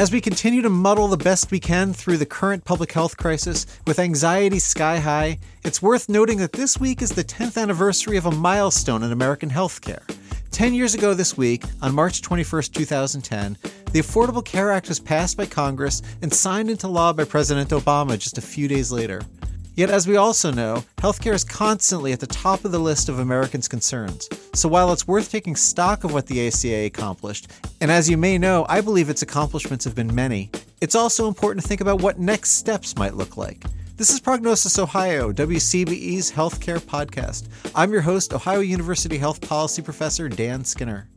As we continue to muddle the best we can through the current public health crisis with anxiety sky high, it's worth noting that this week is the 10th anniversary of a milestone in American healthcare. 10 years ago this week, on March 21, 2010, the Affordable Care Act was passed by Congress and signed into law by President Obama just a few days later. Yet, as we also know, healthcare is constantly at the top of the list of Americans' concerns. So while it's worth taking stock of what the ACA accomplished, and as you may know, I believe its accomplishments have been many, it's also important to think about what next steps might look like. This is Prognosis Ohio, WCBE's healthcare podcast. I'm your host, Ohio University Health Policy Professor Dan Skinner.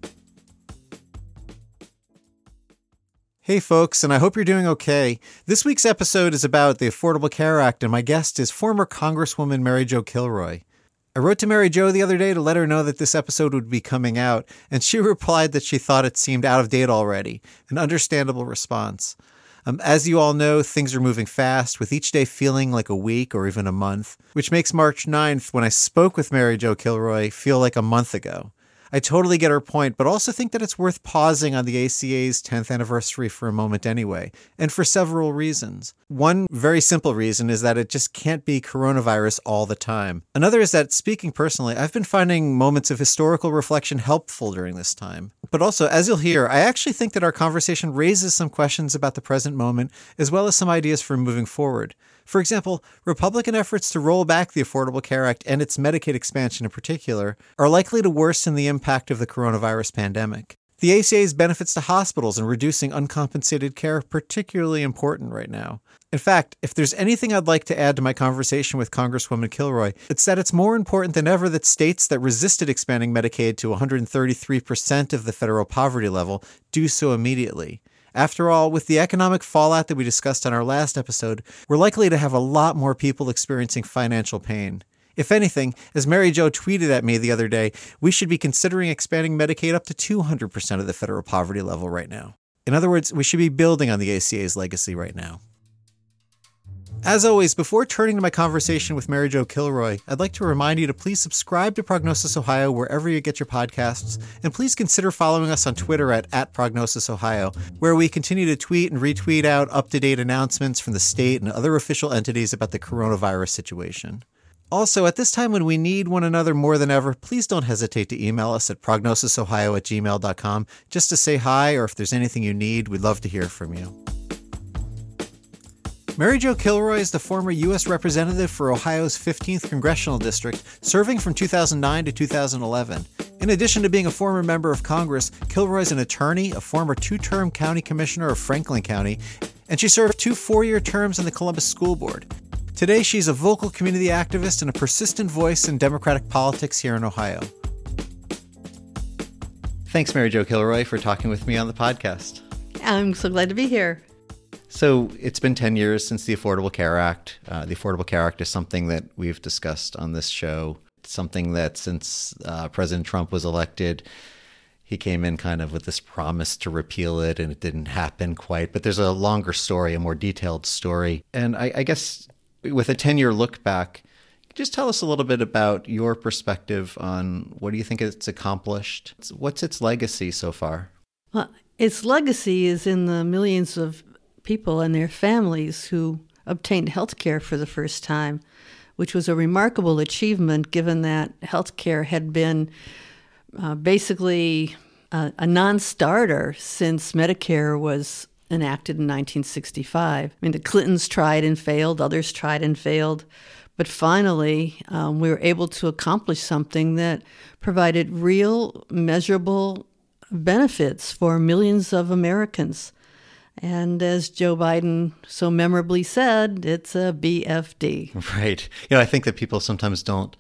Hey, folks, and I hope you're doing okay. This week's episode is about the Affordable Care Act, and my guest is former Congresswoman Mary Jo Kilroy. I wrote to Mary Jo the other day to let her know that this episode would be coming out, and she replied that she thought it seemed out of date already, an understandable response. Um, as you all know, things are moving fast, with each day feeling like a week or even a month, which makes March 9th, when I spoke with Mary Jo Kilroy, feel like a month ago. I totally get her point, but also think that it's worth pausing on the ACA's 10th anniversary for a moment anyway, and for several reasons. One very simple reason is that it just can't be coronavirus all the time. Another is that, speaking personally, I've been finding moments of historical reflection helpful during this time. But also, as you'll hear, I actually think that our conversation raises some questions about the present moment, as well as some ideas for moving forward. For example, Republican efforts to roll back the Affordable Care Act and its Medicaid expansion in particular are likely to worsen the impact of the coronavirus pandemic. The ACA's benefits to hospitals and reducing uncompensated care are particularly important right now. In fact, if there's anything I'd like to add to my conversation with Congresswoman Kilroy, it's that it's more important than ever that states that resisted expanding Medicaid to 133% of the federal poverty level do so immediately. After all, with the economic fallout that we discussed on our last episode, we're likely to have a lot more people experiencing financial pain. If anything, as Mary Jo tweeted at me the other day, we should be considering expanding Medicaid up to 200% of the federal poverty level right now. In other words, we should be building on the ACA's legacy right now. As always, before turning to my conversation with Mary Jo Kilroy, I'd like to remind you to please subscribe to Prognosis Ohio wherever you get your podcasts, and please consider following us on Twitter at, at Prognosis Ohio, where we continue to tweet and retweet out up to date announcements from the state and other official entities about the coronavirus situation. Also, at this time when we need one another more than ever, please don't hesitate to email us at prognosisohio at gmail.com just to say hi or if there's anything you need, we'd love to hear from you. Mary Jo Kilroy is the former U.S. Representative for Ohio's 15th Congressional District, serving from 2009 to 2011. In addition to being a former member of Congress, Kilroy is an attorney, a former two term county commissioner of Franklin County, and she served two four year terms on the Columbus School Board. Today, she's a vocal community activist and a persistent voice in Democratic politics here in Ohio. Thanks, Mary Jo Kilroy, for talking with me on the podcast. I'm so glad to be here. So it's been 10 years since the Affordable Care Act. Uh, the Affordable Care Act is something that we've discussed on this show. It's something that since uh, President Trump was elected, he came in kind of with this promise to repeal it, and it didn't happen quite. But there's a longer story, a more detailed story. And I, I guess with a 10 year look back, just tell us a little bit about your perspective on what do you think it's accomplished? What's its legacy so far? Well, its legacy is in the millions of people and their families who obtained health care for the first time, which was a remarkable achievement given that health care had been uh, basically a, a non starter since Medicare was enacted in 1965. I mean, the Clintons tried and failed, others tried and failed. But finally, um, we were able to accomplish something that provided real, measurable benefits for millions of Americans. And as Joe Biden so memorably said, it's a BFD. Right. You know, I think that people sometimes don't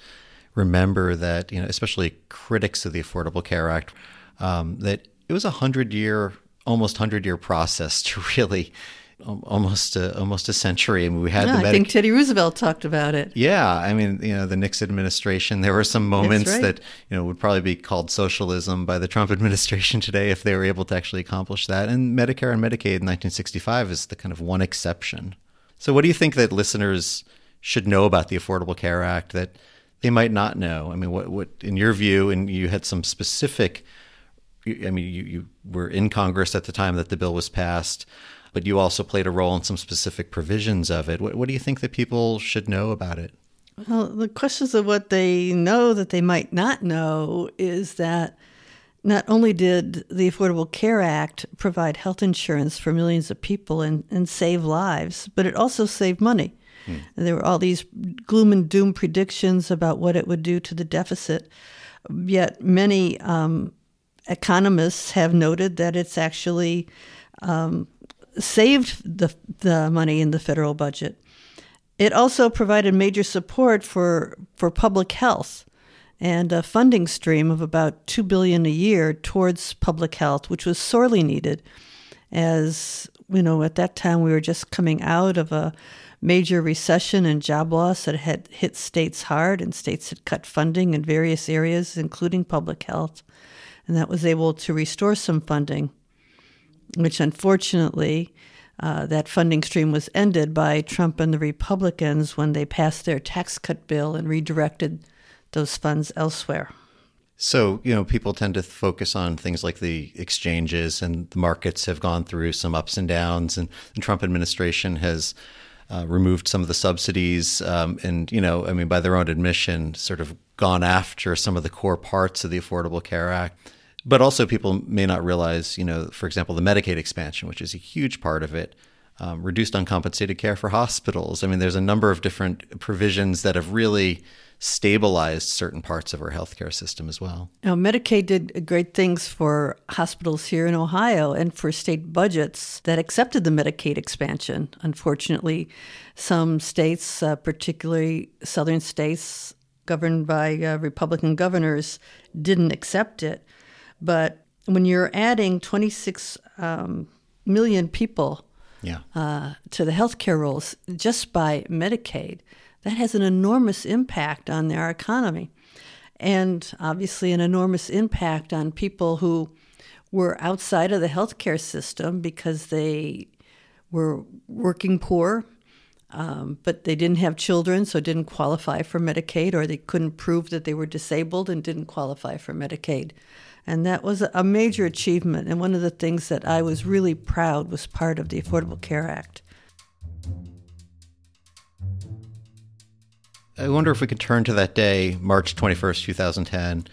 remember that, you know, especially critics of the Affordable Care Act, um, that it was a hundred year, almost hundred year process to really almost a, almost a century. I mean, we had yeah, the. Medic- I think Teddy Roosevelt talked about it. Yeah, I mean, you know, the Nixon administration. There were some moments right. that you know would probably be called socialism by the Trump administration today if they were able to actually accomplish that. And Medicare and Medicaid in 1965 is the kind of one exception. So, what do you think that listeners should know about the Affordable Care Act that they might not know? I mean, what, what in your view, and you had some specific I mean, you, you were in Congress at the time that the bill was passed, but you also played a role in some specific provisions of it. What, what do you think that people should know about it? Well, the questions of what they know that they might not know is that not only did the Affordable Care Act provide health insurance for millions of people and, and save lives, but it also saved money. Hmm. There were all these gloom and doom predictions about what it would do to the deficit. Yet many um, economists have noted that it's actually um, saved the, the money in the federal budget. It also provided major support for, for public health and a funding stream of about two billion a year towards public health, which was sorely needed, as you know at that time we were just coming out of a major recession and job loss that had hit states hard, and states had cut funding in various areas, including public health, and that was able to restore some funding, which unfortunately. Uh, that funding stream was ended by Trump and the Republicans when they passed their tax cut bill and redirected those funds elsewhere. So, you know, people tend to focus on things like the exchanges and the markets have gone through some ups and downs, and the Trump administration has uh, removed some of the subsidies, um, and you know, I mean, by their own admission, sort of gone after some of the core parts of the Affordable Care Act. But also, people may not realize, you know, for example, the Medicaid expansion, which is a huge part of it, um, reduced uncompensated care for hospitals. I mean, there's a number of different provisions that have really stabilized certain parts of our healthcare system as well. Now, Medicaid did great things for hospitals here in Ohio and for state budgets that accepted the Medicaid expansion. Unfortunately, some states, uh, particularly southern states governed by uh, Republican governors, didn't accept it. But when you're adding 26 um, million people yeah. uh, to the healthcare rolls just by Medicaid, that has an enormous impact on our economy. And obviously, an enormous impact on people who were outside of the healthcare system because they were working poor, um, but they didn't have children, so didn't qualify for Medicaid, or they couldn't prove that they were disabled and didn't qualify for Medicaid. And that was a major achievement. And one of the things that I was really proud was part of the Affordable Care Act. I wonder if we could turn to that day, March 21st, 2010.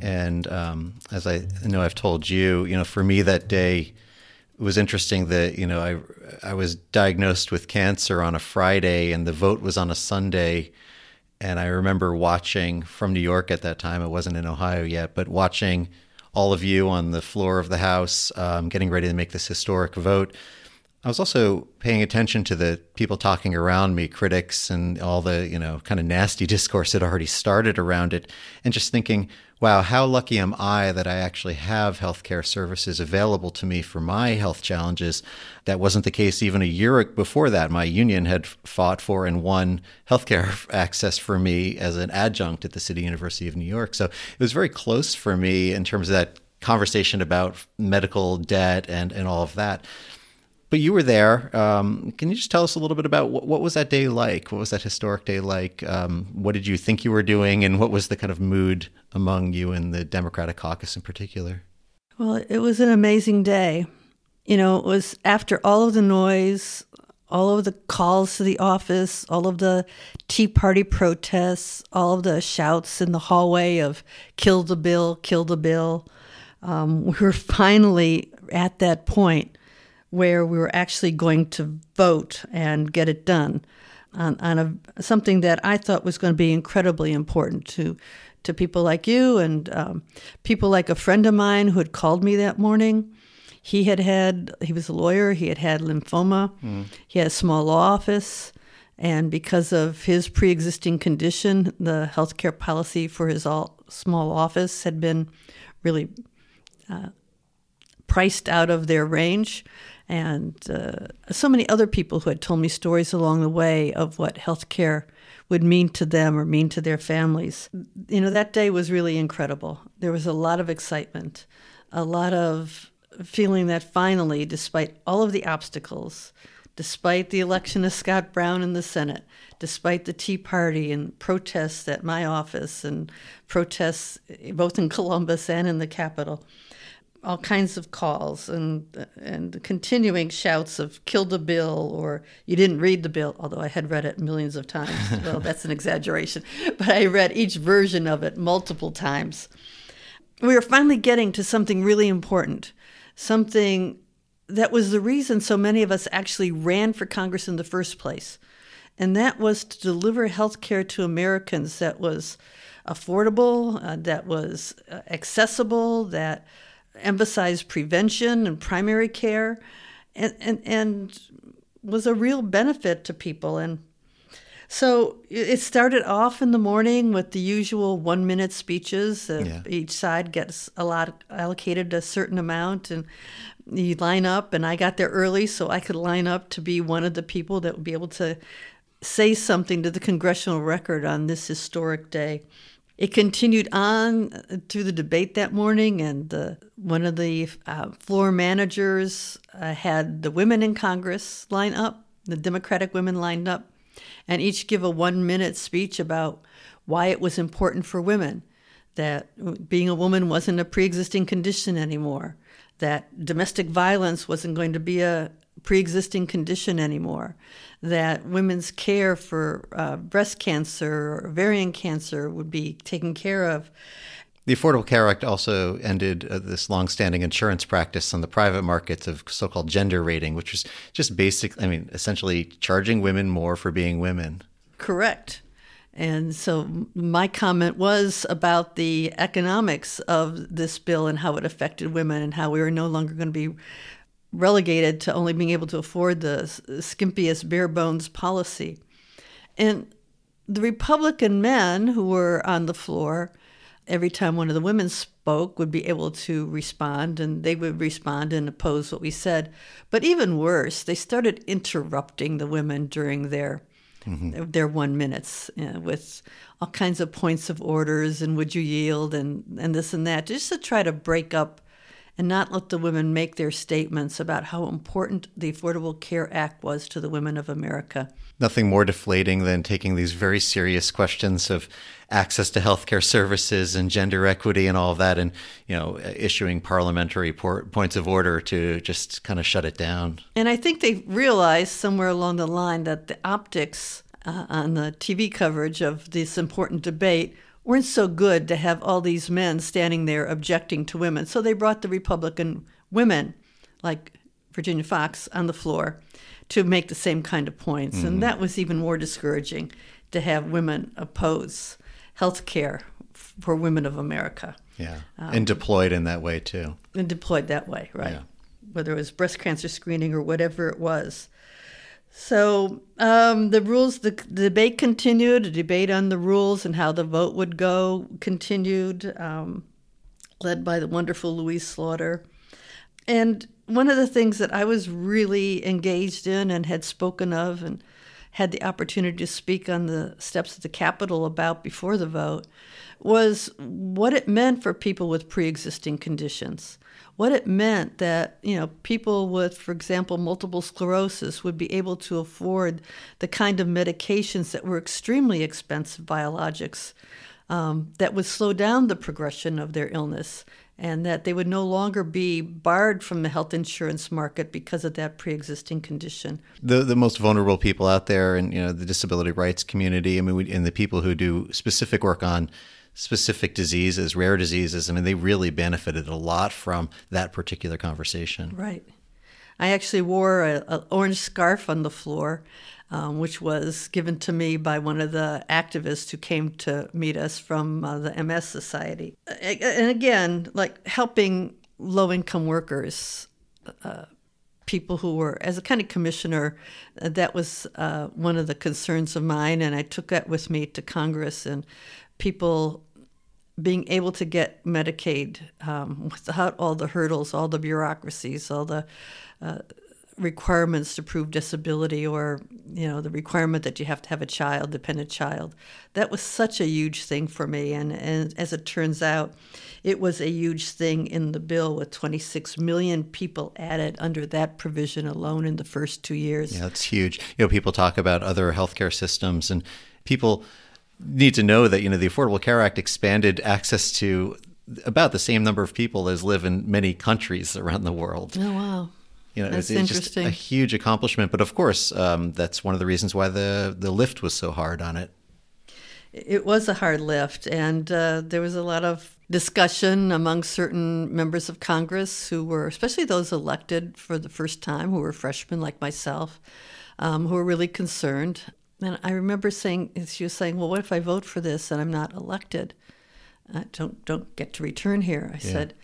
And um, as I know I've told you, you know, for me that day was interesting that, you know, I, I was diagnosed with cancer on a Friday and the vote was on a Sunday. And I remember watching from New York at that time, it wasn't in Ohio yet, but watching all of you on the floor of the House um, getting ready to make this historic vote. I was also paying attention to the people talking around me, critics, and all the, you know, kind of nasty discourse that already started around it, and just thinking, wow, how lucky am I that I actually have healthcare services available to me for my health challenges. That wasn't the case even a year before that. My union had fought for and won healthcare access for me as an adjunct at the City University of New York. So it was very close for me in terms of that conversation about medical debt and, and all of that but you were there. Um, can you just tell us a little bit about what, what, was that day like? What was that historic day like? Um, what did you think you were doing, and what was the kind of mood among you and the Democratic caucus in particular? Well, it was an amazing day. You know, it was after all of the noise, all of the calls to the office, all of the Tea Party protests, all of the shouts in the hallway of "kill the bill, kill the bill." Um, we were finally at that point where we were actually going to vote and get it done on, on a, something that I thought was going to be incredibly important to to people like you and um, people like a friend of mine who had called me that morning. He had had he was a lawyer. He had had lymphoma. Mm. He had a small law office. And because of his pre existing condition, the healthcare policy for his all, small office had been really uh, priced out of their range and uh, so many other people who had told me stories along the way of what healthcare would mean to them or mean to their families. You know, that day was really incredible. There was a lot of excitement, a lot of feeling that finally, despite all of the obstacles, despite the election of Scott Brown in the Senate, despite the Tea Party and protests at my office and protests both in Columbus and in the Capitol, all kinds of calls and and continuing shouts of "kill the bill" or "you didn't read the bill." Although I had read it millions of times. well, that's an exaggeration, but I read each version of it multiple times. We were finally getting to something really important, something that was the reason so many of us actually ran for Congress in the first place, and that was to deliver health care to Americans that was affordable, uh, that was uh, accessible, that emphasized prevention and primary care, and, and, and was a real benefit to people. And so it started off in the morning with the usual one minute speeches. Yeah. Each side gets a lot allocated a certain amount, and you line up. And I got there early so I could line up to be one of the people that would be able to say something to the congressional record on this historic day. It continued on through the debate that morning, and the, one of the uh, floor managers uh, had the women in Congress line up, the Democratic women lined up, and each give a one minute speech about why it was important for women that being a woman wasn't a pre existing condition anymore, that domestic violence wasn't going to be a pre existing condition anymore, that women's care for uh, breast cancer or ovarian cancer would be taken care of. The Affordable Care Act also ended uh, this longstanding insurance practice on the private markets of so called gender rating, which was just basic, I mean, essentially charging women more for being women. Correct. And so my comment was about the economics of this bill and how it affected women and how we were no longer going to be relegated to only being able to afford the skimpiest bare bones policy. And the Republican men who were on the floor, every time one of the women spoke, would be able to respond, and they would respond and oppose what we said. But even worse, they started interrupting the women during their mm-hmm. their one minutes you know, with all kinds of points of orders and would you yield and and this and that, just to try to break up and not let the women make their statements about how important the Affordable Care Act was to the women of America. Nothing more deflating than taking these very serious questions of access to healthcare services and gender equity and all of that and you know issuing parliamentary por- points of order to just kind of shut it down. And I think they realized somewhere along the line that the optics uh, on the TV coverage of this important debate weren't so good to have all these men standing there objecting to women. So they brought the Republican women, like Virginia Foxx, on the floor to make the same kind of points. Mm-hmm. And that was even more discouraging to have women oppose health care for women of America. Yeah. Um, and deployed in that way, too. And deployed that way, right. Yeah. Whether it was breast cancer screening or whatever it was. So um, the rules, the, the, debate continued. The debate on the rules and how the vote would go continued, um, led by the wonderful Louise Slaughter. And one of the things that I was really engaged in and had spoken of and had the opportunity to speak on the steps of the Capitol about before the vote was what it meant for people with pre existing conditions what it meant that you know people with for example multiple sclerosis would be able to afford the kind of medications that were extremely expensive biologics um, that would slow down the progression of their illness and that they would no longer be barred from the health insurance market because of that pre-existing condition. The the most vulnerable people out there, and you know the disability rights community. I mean, we, and the people who do specific work on specific diseases, rare diseases. I mean, they really benefited a lot from that particular conversation. Right. I actually wore an orange scarf on the floor, um, which was given to me by one of the activists who came to meet us from uh, the MS Society. And again, like helping low income workers. Uh, people who were, as a kind of commissioner, uh, that was uh, one of the concerns of mine, and I took that with me to Congress. And people being able to get Medicaid um, without all the hurdles, all the bureaucracies, all the uh, requirements to prove disability, or you know the requirement that you have to have a child, dependent child. That was such a huge thing for me, and, and as it turns out, it was a huge thing in the bill with 26 million people added under that provision alone in the first two years. Yeah, that's huge. You know, people talk about other healthcare systems, and people need to know that you know the Affordable Care Act expanded access to about the same number of people as live in many countries around the world. Oh wow. You know, That's it's, it's just a huge accomplishment. But of course, um, that's one of the reasons why the the lift was so hard on it. It was a hard lift, and uh, there was a lot of discussion among certain members of Congress who were, especially those elected for the first time, who were freshmen like myself, um, who were really concerned. And I remember saying, she was saying, "Well, what if I vote for this and I'm not elected? I don't don't get to return here." I Yeah. said,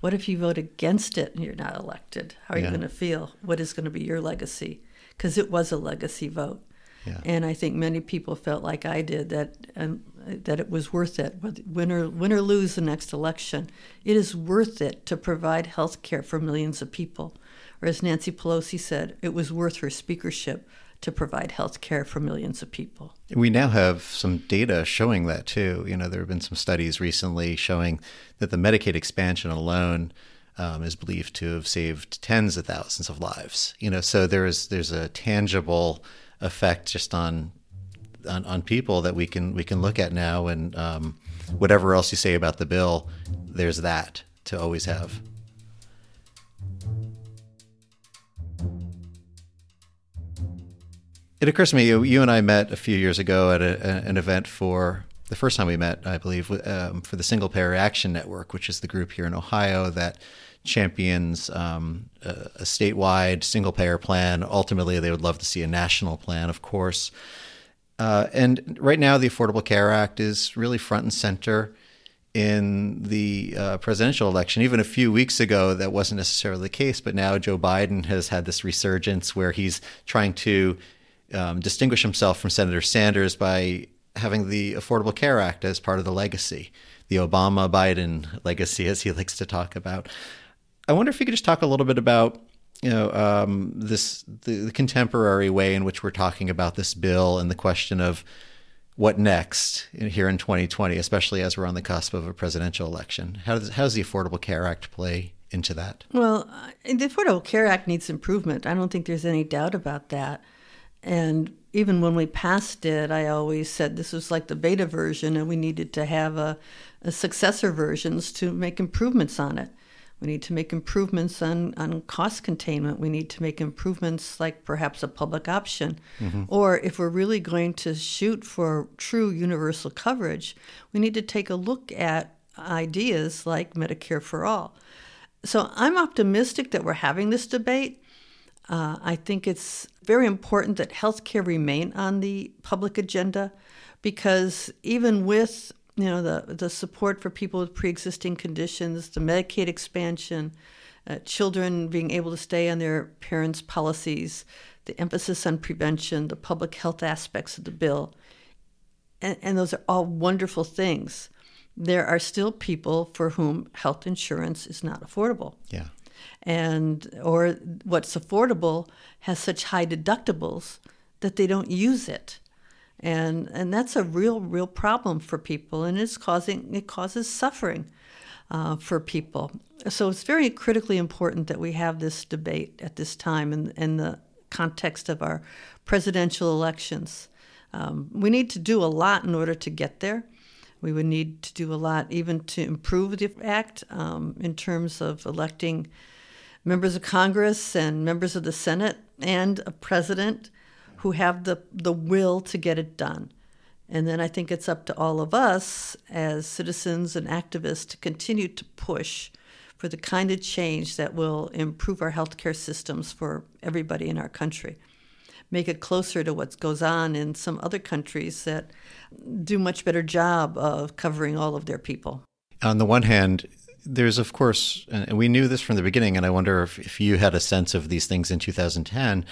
"What if you vote against it and you're not elected? How are Yeah. you going to feel? What is going to be your legacy?" Because it was a legacy vote. Yeah. And I think many people felt like I did that um, that it was worth it. Whether- Win or, win or lose the next election, it is worth it to provide health care for millions of people. Or as Nancy Pelosi said, it was worth her speakership to provide health care for millions of people. We now have some data showing that too. You know, there have been some studies recently showing that the Medicaid expansion alone um, is believed to have saved tens of thousands of lives. You know, so there is there's a tangible effect just on on, on people that we can we can look at now, and um, whatever else you say about the bill, there's that to always have. It occurs to me, you, you and I met a few years ago at a, an event for the first time we met, I believe, um, for the Single Payer Action Network, which is the group here in Ohio that champions um, a, a statewide single payer plan. Ultimately, they would love to see a national plan, of course. Uh, and right now, the Affordable Care Act is really front and center in the uh, presidential election. Even a few weeks ago, that wasn't necessarily the case, but now Joe Biden has had this resurgence where he's trying to um, distinguish himself from Senator Sanders by having the Affordable Care Act as part of the legacy, the Obama Biden legacy, as he likes to talk about. I wonder if you could just talk a little bit about you know um, this the, the contemporary way in which we're talking about this bill and the question of what next in- here in 2020, especially as we're on the cusp of a presidential election. How does how does the Affordable Care Act play into that? Well, uh, the Affordable Care Act needs improvement. I don't think there's any doubt about that. And even when we passed it, I always said this was like the beta version, and we needed to have a, a successor versions to make improvements on it. We need to make improvements on, on cost containment. We need to make improvements like perhaps a public option. Or if we're really going to shoot for true universal coverage, we need to take a look at ideas like Medicare for All. So I'm optimistic that we're having this debate. Uh, I think it's very important that healthcare remain on the public agenda because even with you know the the support for people with pre-existing conditions, the Medicaid expansion, uh, children being able to stay on their parents' policies, the emphasis on prevention, the public health aspects of the bill, and, and those are all wonderful things. There are still people for whom health insurance is not affordable Yeah. And or what's affordable has such high deductibles that they don't use it. And and that's a real real problem for people and it's causing it causes suffering uh, for people. So it's very critically important that we have this debate at this time in, in the context of our presidential elections. Um, we need to do a lot in order to get there. We would need to do a lot even to improve the act um, in terms of electing members of Congress and members of the Senate and a president who have the, the will to get it done. And then I think it's up to all of us as citizens and activists to continue to push for the kind of change that will improve our healthcare systems for everybody in our country. Make it closer to what goes on in some other countries that do much better job of covering all of their people. On the one hand, there's of course, and we knew this from the beginning, and I wonder if, if you had a sense of these things in 2010.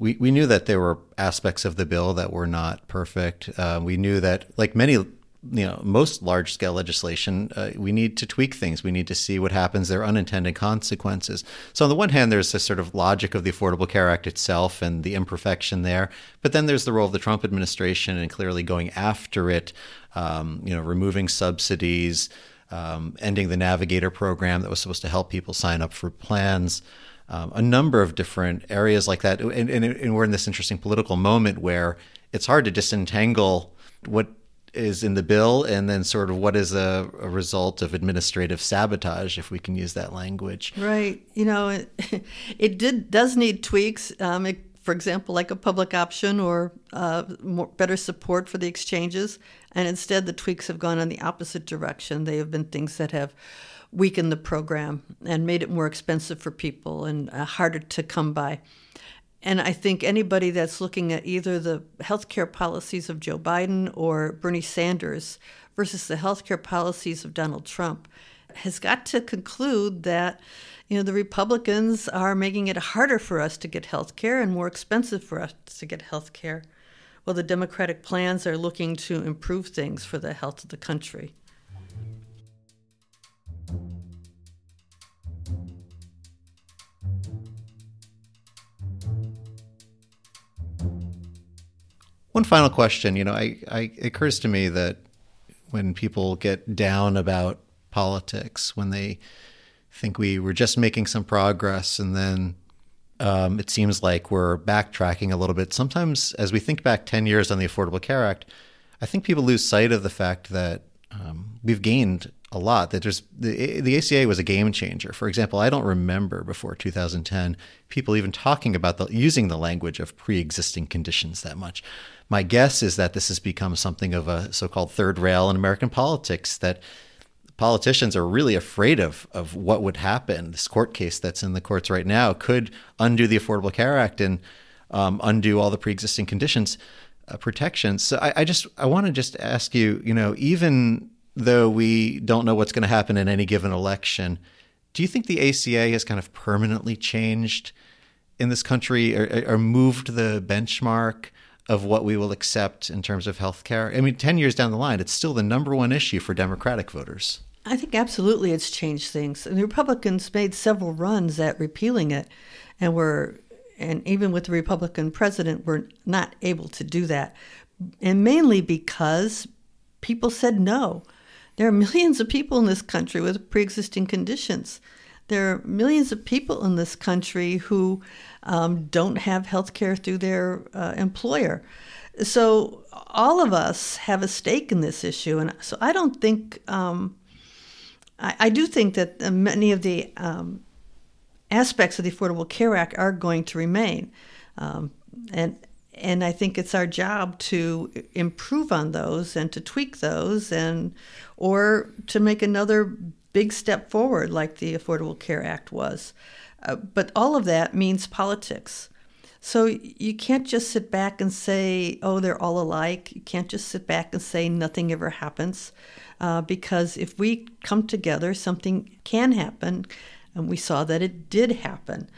We, we knew that there were aspects of the bill that were not perfect. Uh, we knew that, like many, you know, most large scale legislation, uh, we need to tweak things. We need to see what happens. There unintended consequences. So, on the one hand, there's this sort of logic of the Affordable Care Act itself and the imperfection there. But then there's the role of the Trump administration and clearly going after it, um, you know, removing subsidies um, ending the Navigator program that was supposed to help people sign up for plans, um, a number of different areas like that. And, and, and we're in this interesting political moment where it's hard to disentangle what is in the bill, and then sort of what is a, a, result of administrative sabotage, if we can use that language. Right. You know, it, it did does need tweaks. Um, it, for example, like a public option or uh, more, better support for the exchanges, and instead the tweaks have gone in the opposite direction. They have been things that have weakened the program and made it more expensive for people and uh, harder to come by. And I think anybody that's looking at either the healthcare policies of Joe Biden or Bernie Sanders versus the healthcare policies of Donald Trump has got to conclude that you know the Republicans are making it harder for us to get health care and more expensive for us to get health care. Well, the Democratic plans are looking to improve things for the health of the country. One final question. You know, I, I, it occurs to me that when people get down about politics, when they think we were just making some progress and then um, it seems like we're backtracking a little bit. Sometimes, as we think back 10 years on the Affordable Care Act, I think people lose sight of the fact that um, we've gained a lot. That there's the, the ACA was a game changer. For example, I don't remember before 2010 people even talking about the, using the language of pre-existing conditions that much. My guess is that this has become something of a so-called third rail in American politics that politicians are really afraid of of what would happen. This court case that's in the courts right now could undo the Affordable Care Act and um, undo all the pre-existing conditions uh, protections. So I, I just I want to just ask you, you know, even though we don't know what's going to happen in any given election, do you think the ACA has kind of permanently changed in this country or, or moved the benchmark? Of what we will accept in terms of health care? I mean, 10 years down the line, it's still the number one issue for Democratic voters. I think absolutely it's changed things. And the Republicans made several runs at repealing it and were and even with the Republican president were not able to do that. And mainly because people said no. There are millions of people in this country with pre-existing conditions. There are millions of people in this country who um, don't have health care through their uh, employer. So all of us have a stake in this issue. And so I don't think, um, I, I, do think that many of the um, aspects of the Affordable Care Act are going to remain. Um, and and I think it's our job to improve on those and to tweak those and or to make another big step forward like the Affordable Care Act was. Uh, but all of that means politics. So you can't just sit back and say, oh, they're all alike. You can't just sit back and say nothing ever happens. Uh, because if we come together, something can happen. And we saw that it did happen.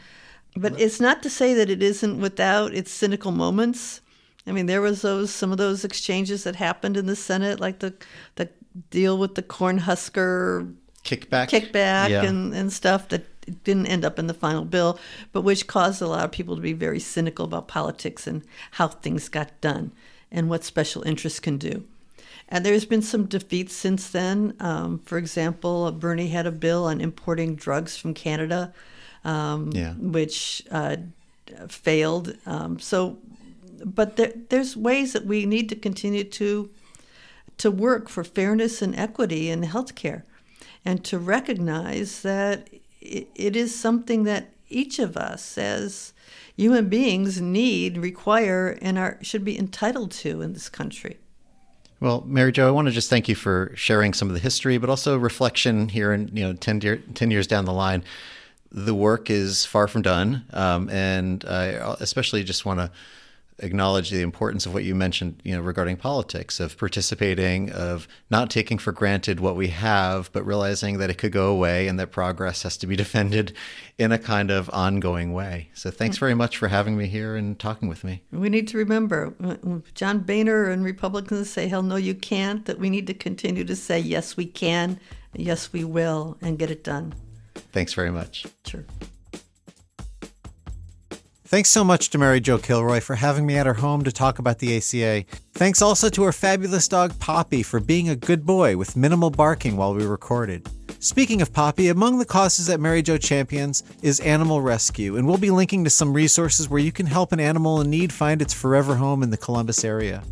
But it's not to say that it isn't without its cynical moments. I mean, there was those some of those exchanges that happened in the Senate, like the the deal with the Cornhusker kickback, kickback, yeah. and, and stuff that didn't end up in the final bill, but which caused a lot of people to be very cynical about politics and how things got done and what special interests can do. And there's been some defeats since then. Um, for example, Bernie had a bill on importing drugs from Canada, um, yeah. which uh, failed. Um, so, but there, there's ways that we need to continue to to work for fairness and equity in healthcare and to recognize that it is something that each of us as human beings need, require, and are should be entitled to in this country. Well, Mary Jo, I want to just thank you for sharing some of the history, but also reflection here. And you know, 10, year, 10 years down the line, the work is far from done, um, and I especially just want to acknowledge the importance of what you mentioned, you know, regarding politics, of participating, of not taking for granted what we have, but realizing that it could go away and that progress has to be defended in a kind of ongoing way. So thanks very much for having me here and talking with me. We need to remember John Boehner and Republicans say, hell no, you can't, that we need to continue to say, yes, we can, yes, we will, and get it done. Thanks very much. Sure. Thanks so much to Mary Jo Kilroy for having me at her home to talk about the ACA. Thanks also to her fabulous dog Poppy for being a good boy with minimal barking while we recorded. Speaking of Poppy, among the causes that Mary Jo champions is animal rescue, and we'll be linking to some resources where you can help an animal in need find its forever home in the Columbus area.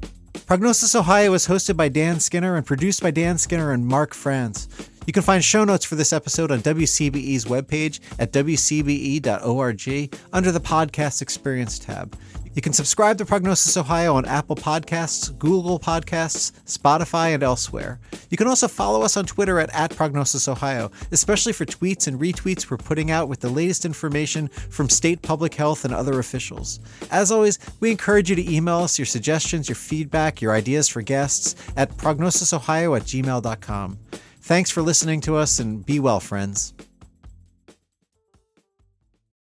Prognosis Ohio is hosted by Dan Skinner and produced by Dan Skinner and Mark Franz. You can find show notes for this episode on WCBE's webpage at wcbe.org under the Podcast Experience tab. You can subscribe to Prognosis Ohio on Apple Podcasts, Google Podcasts, Spotify, and elsewhere. You can also follow us on Twitter at, at Prognosis Ohio, especially for tweets and retweets we're putting out with the latest information from state public health and other officials. As always, we encourage you to email us your suggestions, your feedback, your ideas for guests at prognosisohio at gmail.com. Thanks for listening to us and be well, friends.